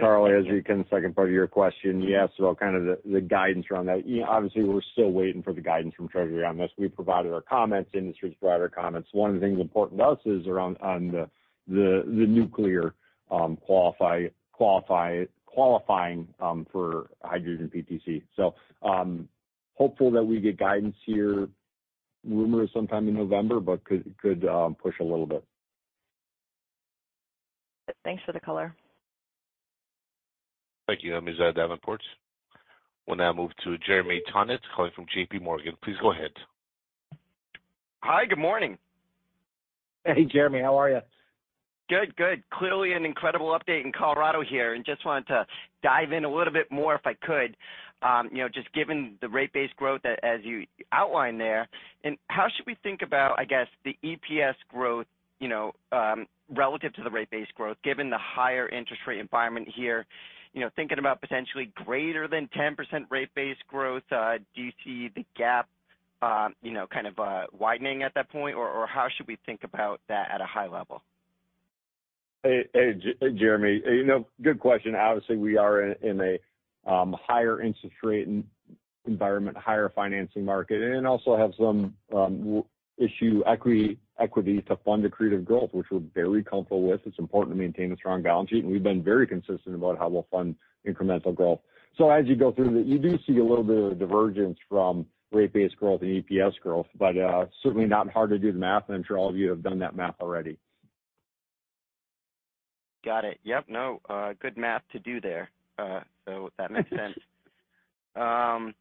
Carly, as you can, the second part of your question, you asked about kind of the guidance around that. You know, obviously, we're still waiting for the guidance from Treasury on this. We provided our comments, industry's provided our comments. One of the things important to us is around on the the the nuclear um qualify qualify qualifying for hydrogen PTC. So um hopeful that we get guidance here, rumor is sometime in November, but could could um push a little bit.
Thanks for the color.
Thank you, Ms. Davenport. We'll now move to Jeremy Tonet calling from JPMorgan. Please go ahead.
Hi, good morning.
Hey, Jeremy. How are you?
Good, good. Clearly an incredible update in Colorado here, and just wanted to dive in a little bit more if I could. Um, you know, just given the rate base growth as you outlined there, and how should we think about, I guess, the EPS growth, you know, um, relative to the rate base growth, given the higher interest rate environment here? You know, thinking about potentially greater than 10% rate base growth, uh, do you see the gap, uh, you know, kind of uh, widening at that point? Or how should we think about that at a high level?
Hey, Jeremy. Good question. Obviously, we are in a um, higher interest rate environment, higher financing market, and also have some um, issue equity to fund accretive growth, which we're very comfortable with. It's important to maintain a strong balance sheet, and we've been very consistent about how we'll fund incremental growth. So as you go through, that, you do see a little bit of a divergence from rate-based growth and EPS growth, but uh, certainly not hard to do the math, and I'm sure all of you have done that math already.
Got it. Yep. No, uh, good math to do there. Uh so that makes <laughs> sense. Um,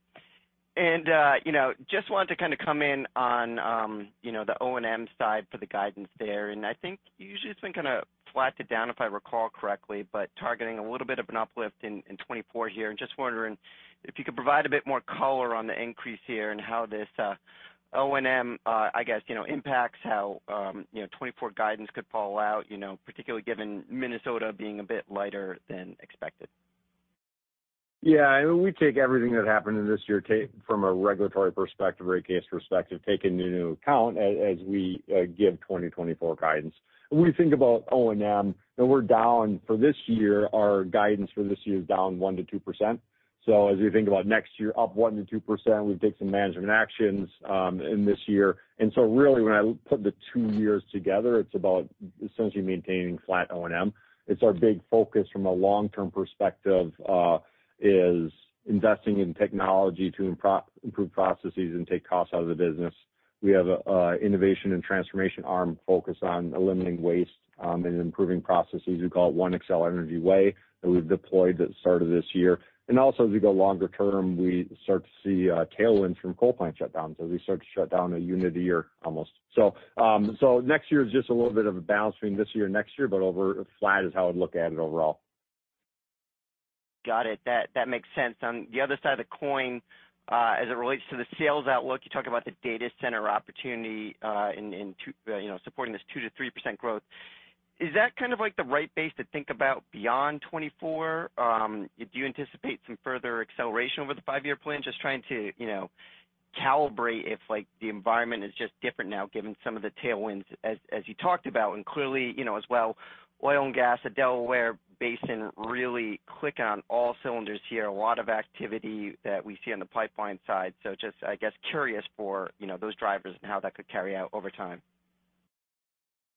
Uh, you know, just wanted to kind of come in on, um, you know, the O&M side for the guidance there. And I think usually it's been kind of flat to down, if I recall correctly, but targeting a little bit of an uplift in 2024 here. And just wondering if you could provide a bit more color on the increase here and how this uh, O&M, uh, I guess, you know, impacts how, um, you know, 2024 guidance could fall out, you know, particularly given Minnesota being a bit lighter than expected.
We take everything that happened in this year from a regulatory perspective, rate case perspective, take into account as we uh, give 2024 guidance. We think about O&M, and we're down for this year, our guidance for this year is down one to two percent. So as we think about next year, up one to two percent, we take some management actions um, in this year. And so really, when I put the two years together, it's about essentially maintaining flat O&M. It's our big focus from a long-term perspective, uh, is investing in technology to improve processes and take costs out of the business. We have a innovation and transformation arm focused on eliminating waste and improving processes. We call it One Xcel Energy Way, that we've deployed at the start of this year. And also, as we go longer term, we start to see tailwinds from coal plant shutdowns as we start to shut down a unit a year, almost. So um so next year is just a little bit of a balance between this year and next year, but over flat is how I'd look at it overall.
Got it. That that makes sense. On the other side of the coin, uh, as it relates to the sales outlook, you talk about the data center opportunity, uh, in uh, you know, supporting this 2%-3% growth. Is that kind of like the right base to think about beyond 2024? Um, do you anticipate some further acceleration over the five-year plan? Just trying to, you know, calibrate if, like, the environment is just different now, given some of the tailwinds as as you talked about. And clearly, you know, as well, oil and gas, the Delaware Basin really clicking on all cylinders here, a lot of activity that we see on the pipeline side. So just, I guess, curious for, you know, those drivers and how that could carry out over time.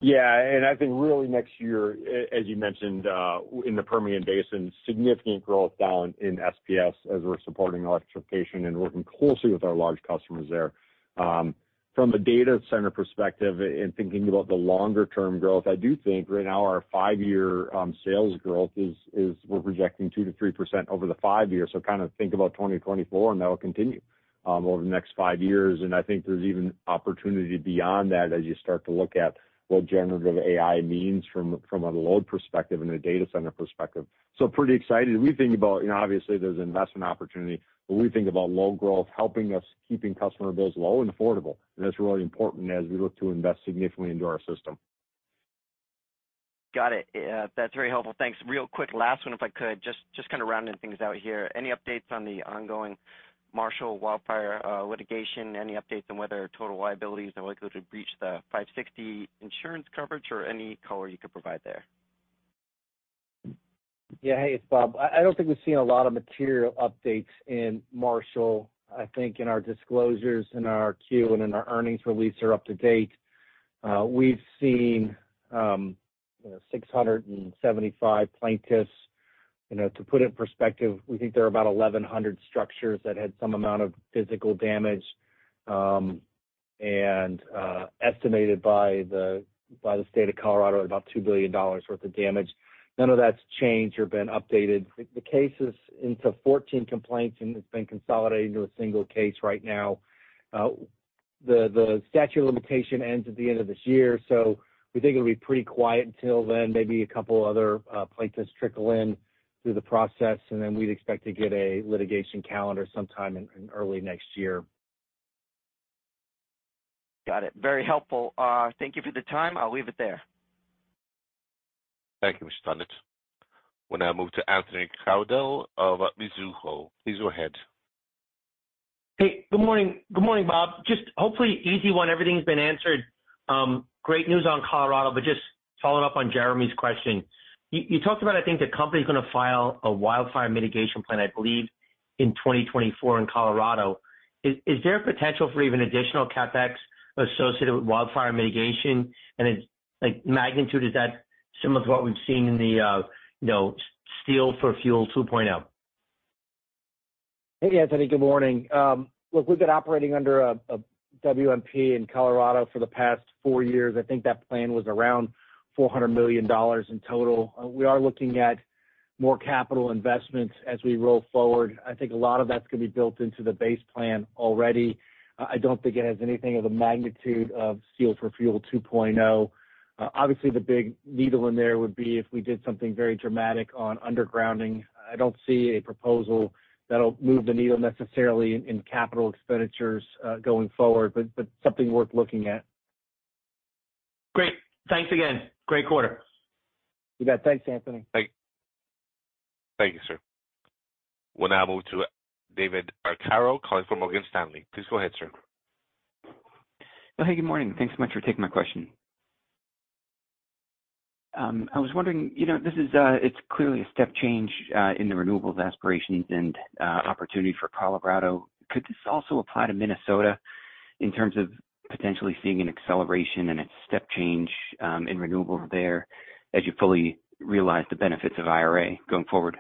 Yeah, and I think really next year, as you mentioned, uh, in the Permian Basin, significant growth down in SPS as we're supporting electrification and working closely with our large customers there. Um, From a data center perspective and thinking about the longer-term growth, I do think right now our five-year um, sales growth is is we're projecting 2%-3% over the five years. So kind of think about 2024, and that will continue um, over the next five years. And I think there's even opportunity beyond that as you start to look at what generative AI means from a load perspective and a data center perspective. So pretty excited. We think about, you know, obviously, there's investment opportunity, but we think about load growth, helping us keeping customer bills low and affordable. And that's really important as we look to invest significantly into our system.
Got it. That's very helpful. Thanks. Real quick, last one, if I could, just kind of rounding things out here. Any updates on the ongoing Marshall Wildfire uh, litigation? Any updates on whether total liabilities are likely to breach the 560 insurance coverage, or any color you could provide there?
Yeah. Hey, it's Bob. I don't think we've seen a lot of material updates in Marshall. I think in our disclosures, in our Q and in our earnings release are up to date. Uh, we've seen, um, you know, 675 plaintiffs. You know, to put it in perspective, we think there are about 1,100 structures that had some amount of physical damage, um, and uh, estimated by the state of Colorado at about $2 billion worth of damage. None of that's changed or been updated. The case is into 14 complaints, and it's been consolidated into a single case right now. Uh, the statute of limitation ends at the end of this year, so we think it'll be pretty quiet until then. Maybe a couple other uh, plaintiffs trickle in through the process, and then we'd expect to get a litigation calendar sometime in early next year.
Got it. Very helpful. Uh, thank you for the time. I'll leave it there.
Thank you, Mr. Tonet. We'll now move to Anthony Crowdell of Mizuho. Please go ahead.
Hey, good morning. Good morning, Bob. Just hopefully easy one, everything's been answered. Um, great news on Colorado, but just following up on Jeremy's question. You talked about, I think, the company's going to file a wildfire mitigation plan, I believe, in 2024 in Colorado. Is there potential for even additional CapEx associated with wildfire mitigation? And it's like magnitude, is that similar to what we've seen in the, uh, you know, Steel for Fuel 2.0?
Hey, Anthony, good morning. Um, look, we've been operating under a WMP in Colorado for the past four years. I think that plan was around $400 million in total. Uh, we are looking at more capital investments as we roll forward. I think a lot of that's going to be built into the base plan already. Uh, I don't think it has anything of the magnitude of Steel for Fuel 2.0. Uh, obviously, the big needle in there would be if we did something very dramatic on undergrounding. I don't see a proposal that'll move the needle necessarily in capital expenditures going forward, but something worth looking at.
Great. Thanks again. Great quarter.
You bet. Thanks, Anthony.
Thank you, sir. We'll now move to David Arcaro calling from Morgan Stanley. Please go ahead, sir.
Oh, hey, good morning. Thanks so much for taking my question. Um, I was wondering, you know, this is, uh, it's clearly a step change uh, in the renewables aspirations and uh, opportunity for Colorado. Could this also apply to Minnesota in terms of potentially seeing an acceleration and a step change um, in renewables there as you fully realize the benefits of IRA going forward?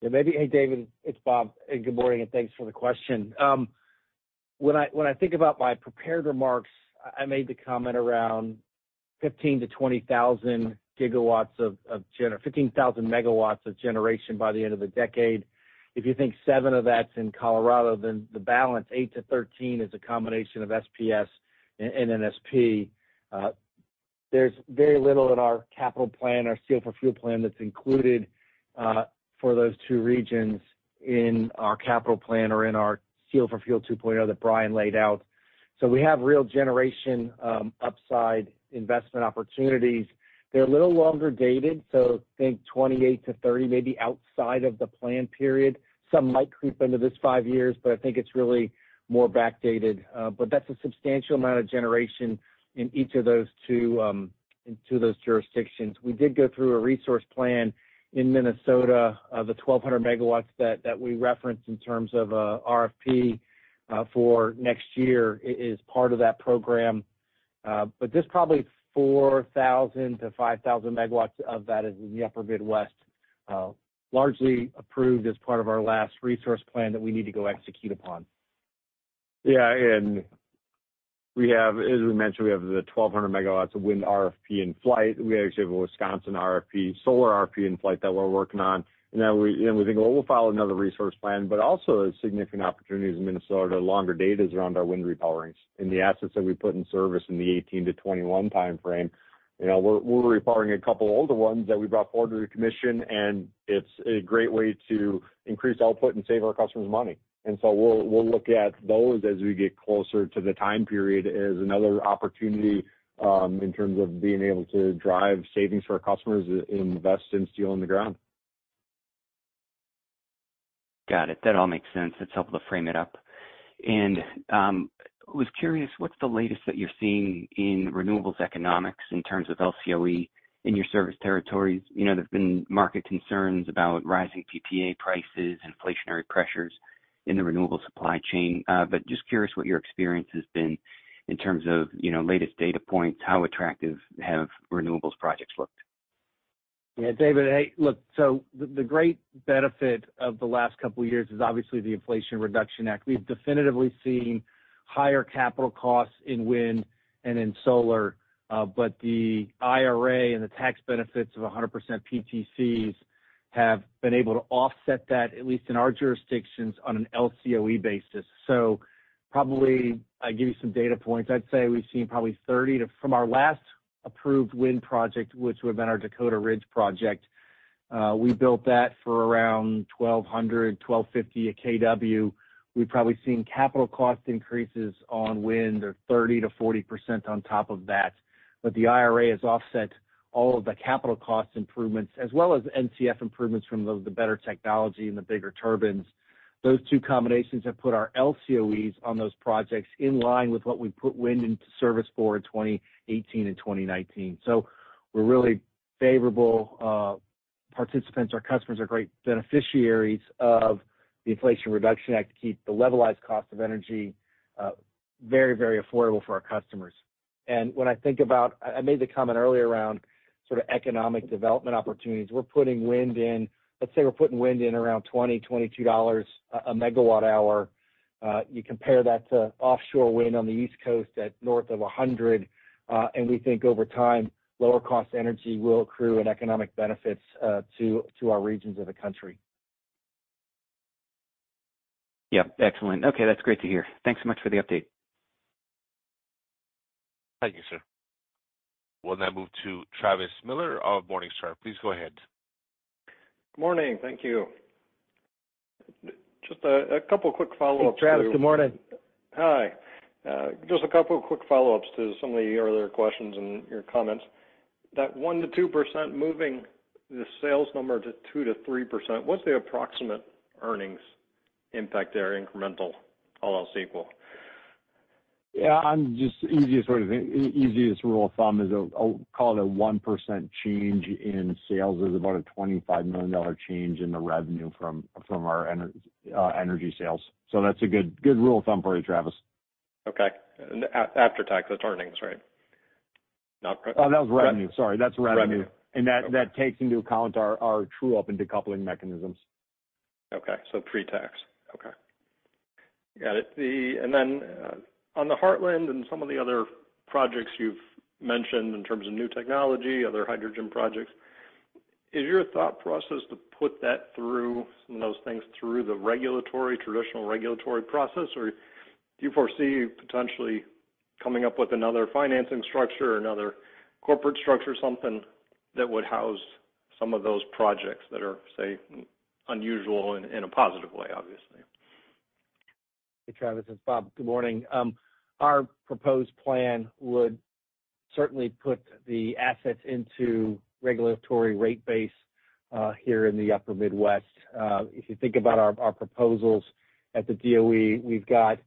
Yeah, maybe. Hey, David, it's Bob, and good morning, and thanks for the question. Um, when I think about my prepared remarks, I made the comment around 15,000-20,000 gigawatts of 15,000 megawatts of generation by the end of the decade. If you think 7 of that's in Colorado, then the balance, eight to 13, is a combination of SPS and NSP. Uh, there's very little in our capital plan, our Steel for Fuel plan, that's included uh, for those two regions in our capital plan or in our Steel for Fuel 2.0 that Brian laid out. So we have real generation um, upside investment opportunities. They're a little longer dated, so think 28-30, maybe outside of the plan period. Some might creep into this 5 years, but I think it's really more backdated. Uh, but that's a substantial amount of generation in each of those two, um, those jurisdictions. We did go through a resource plan in Minnesota, uh, the 1,200 megawatts that we referenced in terms of uh, RFP for next year is part of that program. But there's probably 4,000-5,000 megawatts of that is in the upper Midwest, uh, largely approved as part of our last resource plan that we need to go execute upon.
Yeah, and we have, as we mentioned, we have the 1,200 megawatts of wind RFP in flight. We actually have a Wisconsin RFP, solar RFP in flight that we're working on. And then we think, well, we'll file another resource plan, but also significant opportunities in Minnesota, longer datas around our wind repowerings and the assets that we put in service in the 2018-2021 timeframe. You know, we're we're repowering a couple older ones that we brought forward to the commission, and it's a great way to increase output and save our customers money. And so we'll we'll look at those as we get closer to the time period as another opportunity um, in terms of being able to drive savings for our customers, uh, invest in steel in the ground.
Got it. That all makes sense. It's helpful to frame it up. And, um was curious, what's the latest that you're seeing in renewables economics in terms of LCOE in your service territories? You know, there have been market concerns about rising PPA prices, inflationary pressures in the renewable supply chain. Uh but just curious what your experience has been in terms of, you know, latest data points. How attractive have renewables projects looked?
Yeah, David, hey, look, so the great benefit of the last couple of years is obviously the Inflation Reduction Act. We've definitively seen higher capital costs in wind and in solar, uh, but the IRA and the tax benefits of 100% PTCs have been able to offset that, at least in our jurisdictions, on an LCOE basis. So probably, I give you some data points. I'd say we've seen probably 30 to... From our last approved wind project, which would have been our Dakota Range project, uh, we built that for around $1,200-$1,250 a kW. We've probably seen capital cost increases on wind of 30%-40% on top of that. But the IRA has offset all of the capital cost improvements, as well as NCF improvements from the better technology and the bigger turbines. Those two combinations have put our LCOEs on those projects in line with what we put wind into service for in 2018 and 2019. So we're really favorable uh, participants. Our customers are great beneficiaries of the Inflation Reduction Act to keep the levelized cost of energy uh, very, very affordable for our customers. And when I think about... I made the comment earlier around sort of economic development opportunities. We're putting wind in, let's say we're putting wind in around $20-$22 a megawatt hour. Uh, you compare that to offshore wind on the East Coast at north of $100, and we think over time, lower cost energy will accrue in economic benefits uh to to our regions of the country.
Yep, excellent. Okay, that's great to hear. Thanks so much for the update.
Thank you, sir. We'll now move to Travis Miller of Morningstar. Please go ahead.
Good morning. Thank you. Just a couple quick follow-ups.
Hey, Travis. Good morning.
Hi. Uh, just a couple of quick follow-ups to some of the earlier questions and your comments. That 1%-2% moving the sales number to 2%-3%, what's the approximate earnings impact there, incremental, all else equal?
Yeah, I'm just easiest way to think. easiest rule of thumb is, call it a 1% change in sales is about a $25 million change in the revenue from from our uh, energy sales. So that's a good good rule of thumb for you, Travis.
Okay. After tax, that's earnings, right? Not.
Oh, that was revenue. Sorry, that's revenue.
Revenue.
That takes into account our true-up and decoupling mechanisms.
Okay. So Pre-tax. Okay. Got it. The and then uh on the Heartland and some of the other projects you've mentioned in terms of new technology, other hydrogen projects, is your thought process to put that through, some of those things through the regulatory, traditional regulatory process? Or do you foresee potentially coming up with another financing structure another corporate structure, something that would house some of those projects that are, say, unusual in a positive way, obviously?
Hey, Travis, it's Bob. Good morning. Um, our proposed plan would certainly put the assets into regulatory rate base uh, here in the upper Midwest. Uh, if you think about our proposals at the DOE, we've got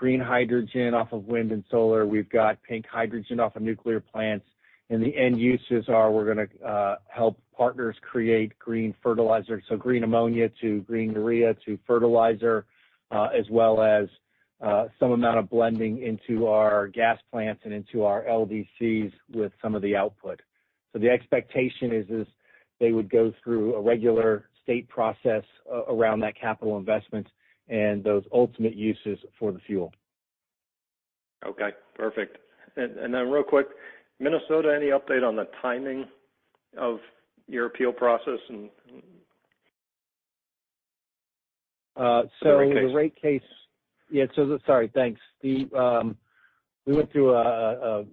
green hydrogen off of wind and solar. We've got pink hydrogen off of nuclear plants. And the end uses are we're gonna uh, help partners create green fertilizer, so green ammonia to green urea to fertilizer, uh, as well as uh, some amount of blending into our gas plants and into our LDCs with some of the output. So the expectation is they would go through a regular state process around that capital investment and those ultimate uses for the fuel.
Okay, perfect. And and then real quick, Minnesota, any update on the timing of your appeal process and uh,
The rate case. Yeah, so the sorry, thanks. The, um, We went through a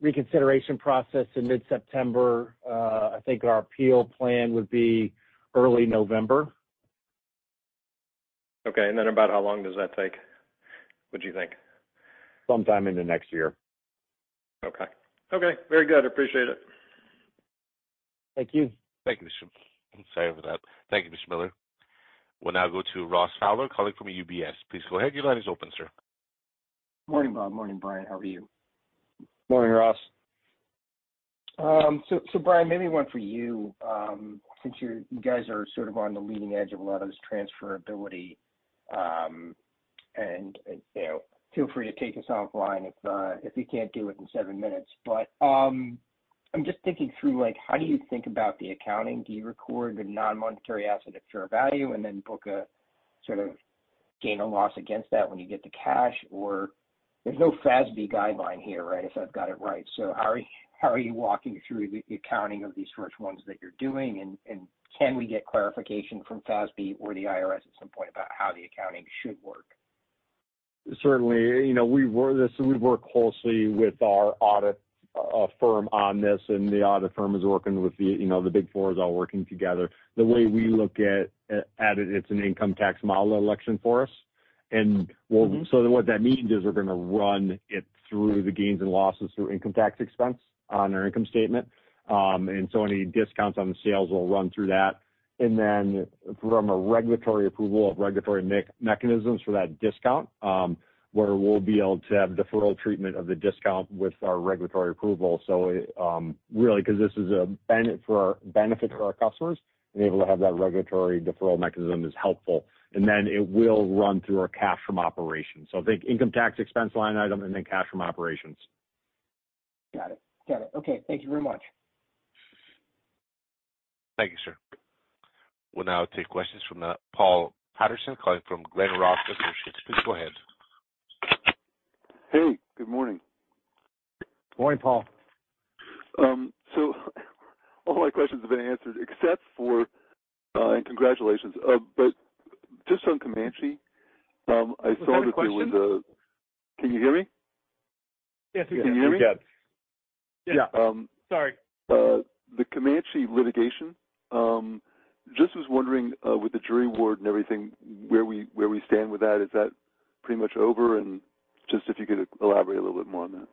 reconsideration process in mid-September. Uh, I think our appeal plan would be early November.
Okay. And then about how long does that take, would you think?
Sometime in the next year.
Okay. Okay, very good. Appreciate it.
Thank you.
Thank you, Mr. Sorry for that. Thank you, Mr. Miller. We'll now go to Ross Fowler calling from UBS. Please go ahead. Your line is open, sir.
Morning, Bob. Morning, Brian. How are you?
Morning, Ross.
Um, so, Brian, maybe one for you. Um, since you guys are sort of on the leading edge of a lot of this transferability, Um, and uh, you know, feel free to take us offline if uh, you can't do it in seven minutes. But, um, I'm just thinking through, like, how do you think about the accounting? Do you record the non-monetary asset at fair value and then book a sort of gain or loss against that when you get the cash? Or there's no FASB guideline here, right? If I've got it right. How are you walking through the accounting of these first ones that you're doing? And can we get clarification from FASB or the IRS at some point about how the accounting should work?
Certainly. You know, we've worked closely with our audit uh, firm on this, and the audit firm is working with the, you know, the Big Four is all working together. The way we look at it, it's an income tax model election for us. And well mm-hmm. so what that means is we're gonna run it through the gains and losses through income tax expense on our income statement. Um and so any discounts on the sales will run through that. And then from a regulatory approval of regulatory mechanisms for that discount, where we'll be able to have deferral treatment of the discount with our regulatory approval. Really, 'cause this is a benefit for our customers, being able to have that regulatory deferral mechanism is helpful. And then it will run through our cash from operations. So think income tax expense line item and then cash from operations.
Got it. Okay. Thank you very much.
Thank you, sir. We'll now take questions from Paul Patterson calling from Glenrock Associates. Please go ahead.
Hey, good morning.
Morning, Paul.
Um so <laughs> all my questions have been answered except for, and congratulations. Uh but just on Comanche, I saw that there was a-
Was that a question?
Can you hear me?
Yes, we can.
Can you hear me?
Yes.
Yeah. Um, Sorry.
Uh, the Comanche litigation. Um, just was wondering, uh, with the jury award and everything, where we where we stand with that. Is that pretty much over? And just if you could elaborate a little bit more on that.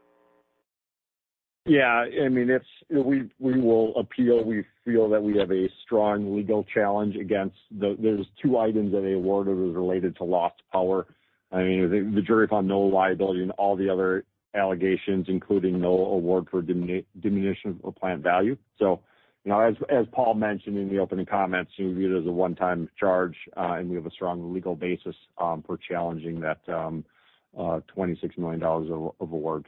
Yeah, I mean, it's we we will appeal. We feel that we have a strong legal challenge against the. There's two items that they awarded was related to lost power. I mean, the, the jury found no liability in all the other allegations, including no award for diminution of plant value. So, you know, as as Paul mentioned in the opening comments, we view it as a one-time charge, uh, and we have a strong legal basis um, for challenging that um, uh, $26 million of, of award.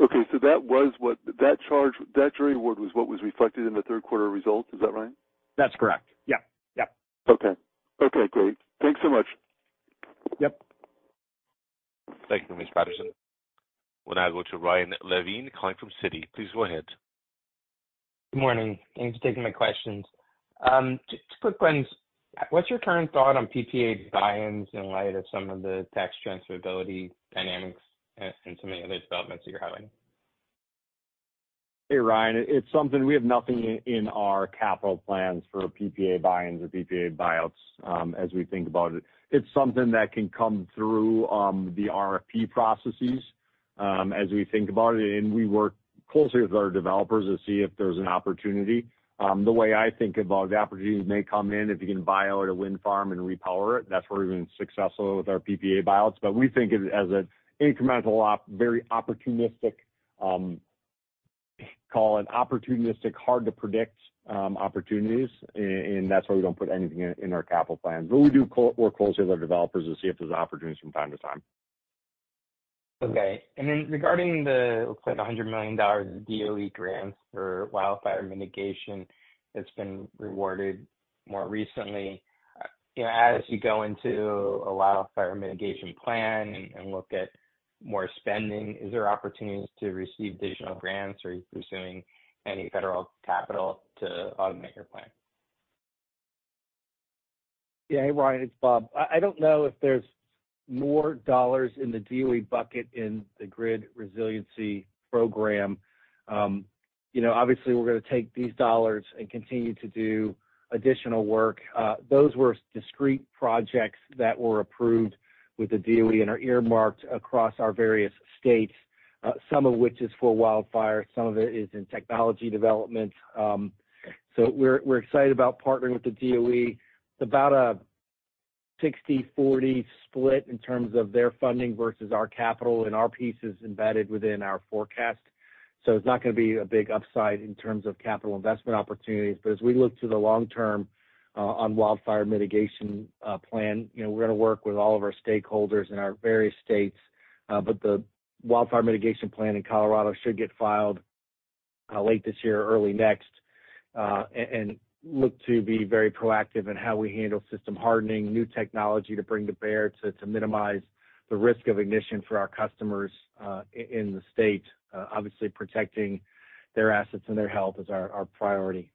Okay, so that was what that charge, that jury award was what was reflected in the third quarter results. Is that right?
That's correct. Yeah. Yeah.
Okay. Okay, great. Thanks so much.
Yep.
Thank you, Ms. Patterson. We'll now go to Ryan Levine calling from Citi. Please go ahead.
Good morning. Thanks for taking my questions. Um, just quick ones. What's your current thought on PPA buy-ins in light of some of the tax transferability dynamics and some of the other developments that you're highlighting?
Hey, Ryan. It's something we have nothing in our capital plans for PPA buy-ins or PPA buyouts, um, as we think about it. It's something that can come through um, the RFP processes, um, as we think about it, and we work closely with our developers to see if there's an opportunity. The way I think about the opportunities may come in if you can buy out a wind farm and repower it. That's where we've been successful with our PPA buyouts. But we think it as an incremental, very opportunistic, um, call it opportunistic, hard to predict um, opportunities, and that's why we don't put anything in our capital plans. But we do work closely with our developers to see if there's opportunities from time to time.
Okay. And then regarding the, looks like $100 million DOE grants for wildfire mitigation that's been rewarded more recently, uh, you know, as you go into a wildfire mitigation plan and look at more spending? Is there opportunities to receive additional grants, or are you pursuing any federal capital to augment your plan?
Yeah. Hey, Ryan, it's Bob. I don't know if there's more dollars in the DOE bucket in the Grid Resiliency Program. Um, you know, obviously, we're gonna take these dollars and continue to do additional work. Uh, those were discrete projects that were approved with the DOE and are earmarked across our various states, uh, some of which is for wildfire, some of it is in technology development. Um, so we're we're excited about partnering with the DOE. It's about a 60/40 split in terms of their funding versus our capital, and our piece is embedded within our forecast. So it's not gonna be a big upside in terms of capital investment opportunities. But as we look to the long term, uh, on wildfire mitigation uh, plan. You know, we're gonna work with all of our stakeholders in our various states, uh, but the wildfire mitigation plan in Colorado should get filed late this year early next, look to be very proactive in how we handle system hardening, new technology to bring to bear to minimize the risk of ignition for our customers uh, in the state. Uh, obviously protecting their assets and their health is our priority.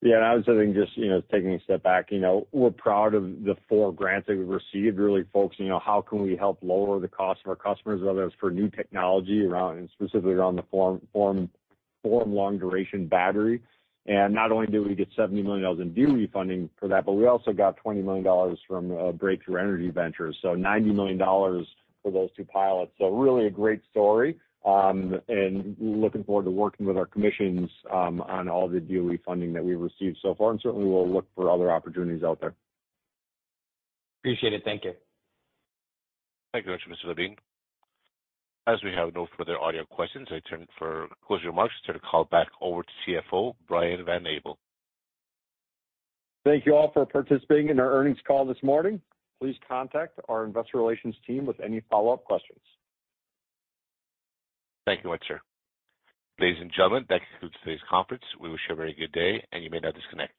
Yeah, I was thinking just, you know, taking a step back, you know, we're proud of the four grants that we've received, really focusing on how can we help lower the cost of our customers, whether it's for new technology around, and specifically around the form long duration battery. And not only did we get $70 million in DOE funding for that, but we also got $20 million from uh, Breakthrough Energy Ventures, so $90 million for those two pilots. So really a great story. Um, and looking forward to working with our commissions um, on all the DOE funding that we've received so far, and certainly we'll look for other opportunities out there.
Appreciate it. Thank you.
Thank you very much, Mr. Levine. As we have no further audio questions, I turn for closing remarks, turn the call back over to CFO, Brian Van Abel.
Thank you all for participating in our earnings call this morning. Please contact our investor relations team with any follow-up questions.
Thank you much, sir. Ladies and gentlemen, that concludes today's conference. We wish you a very good day, and you may now disconnect.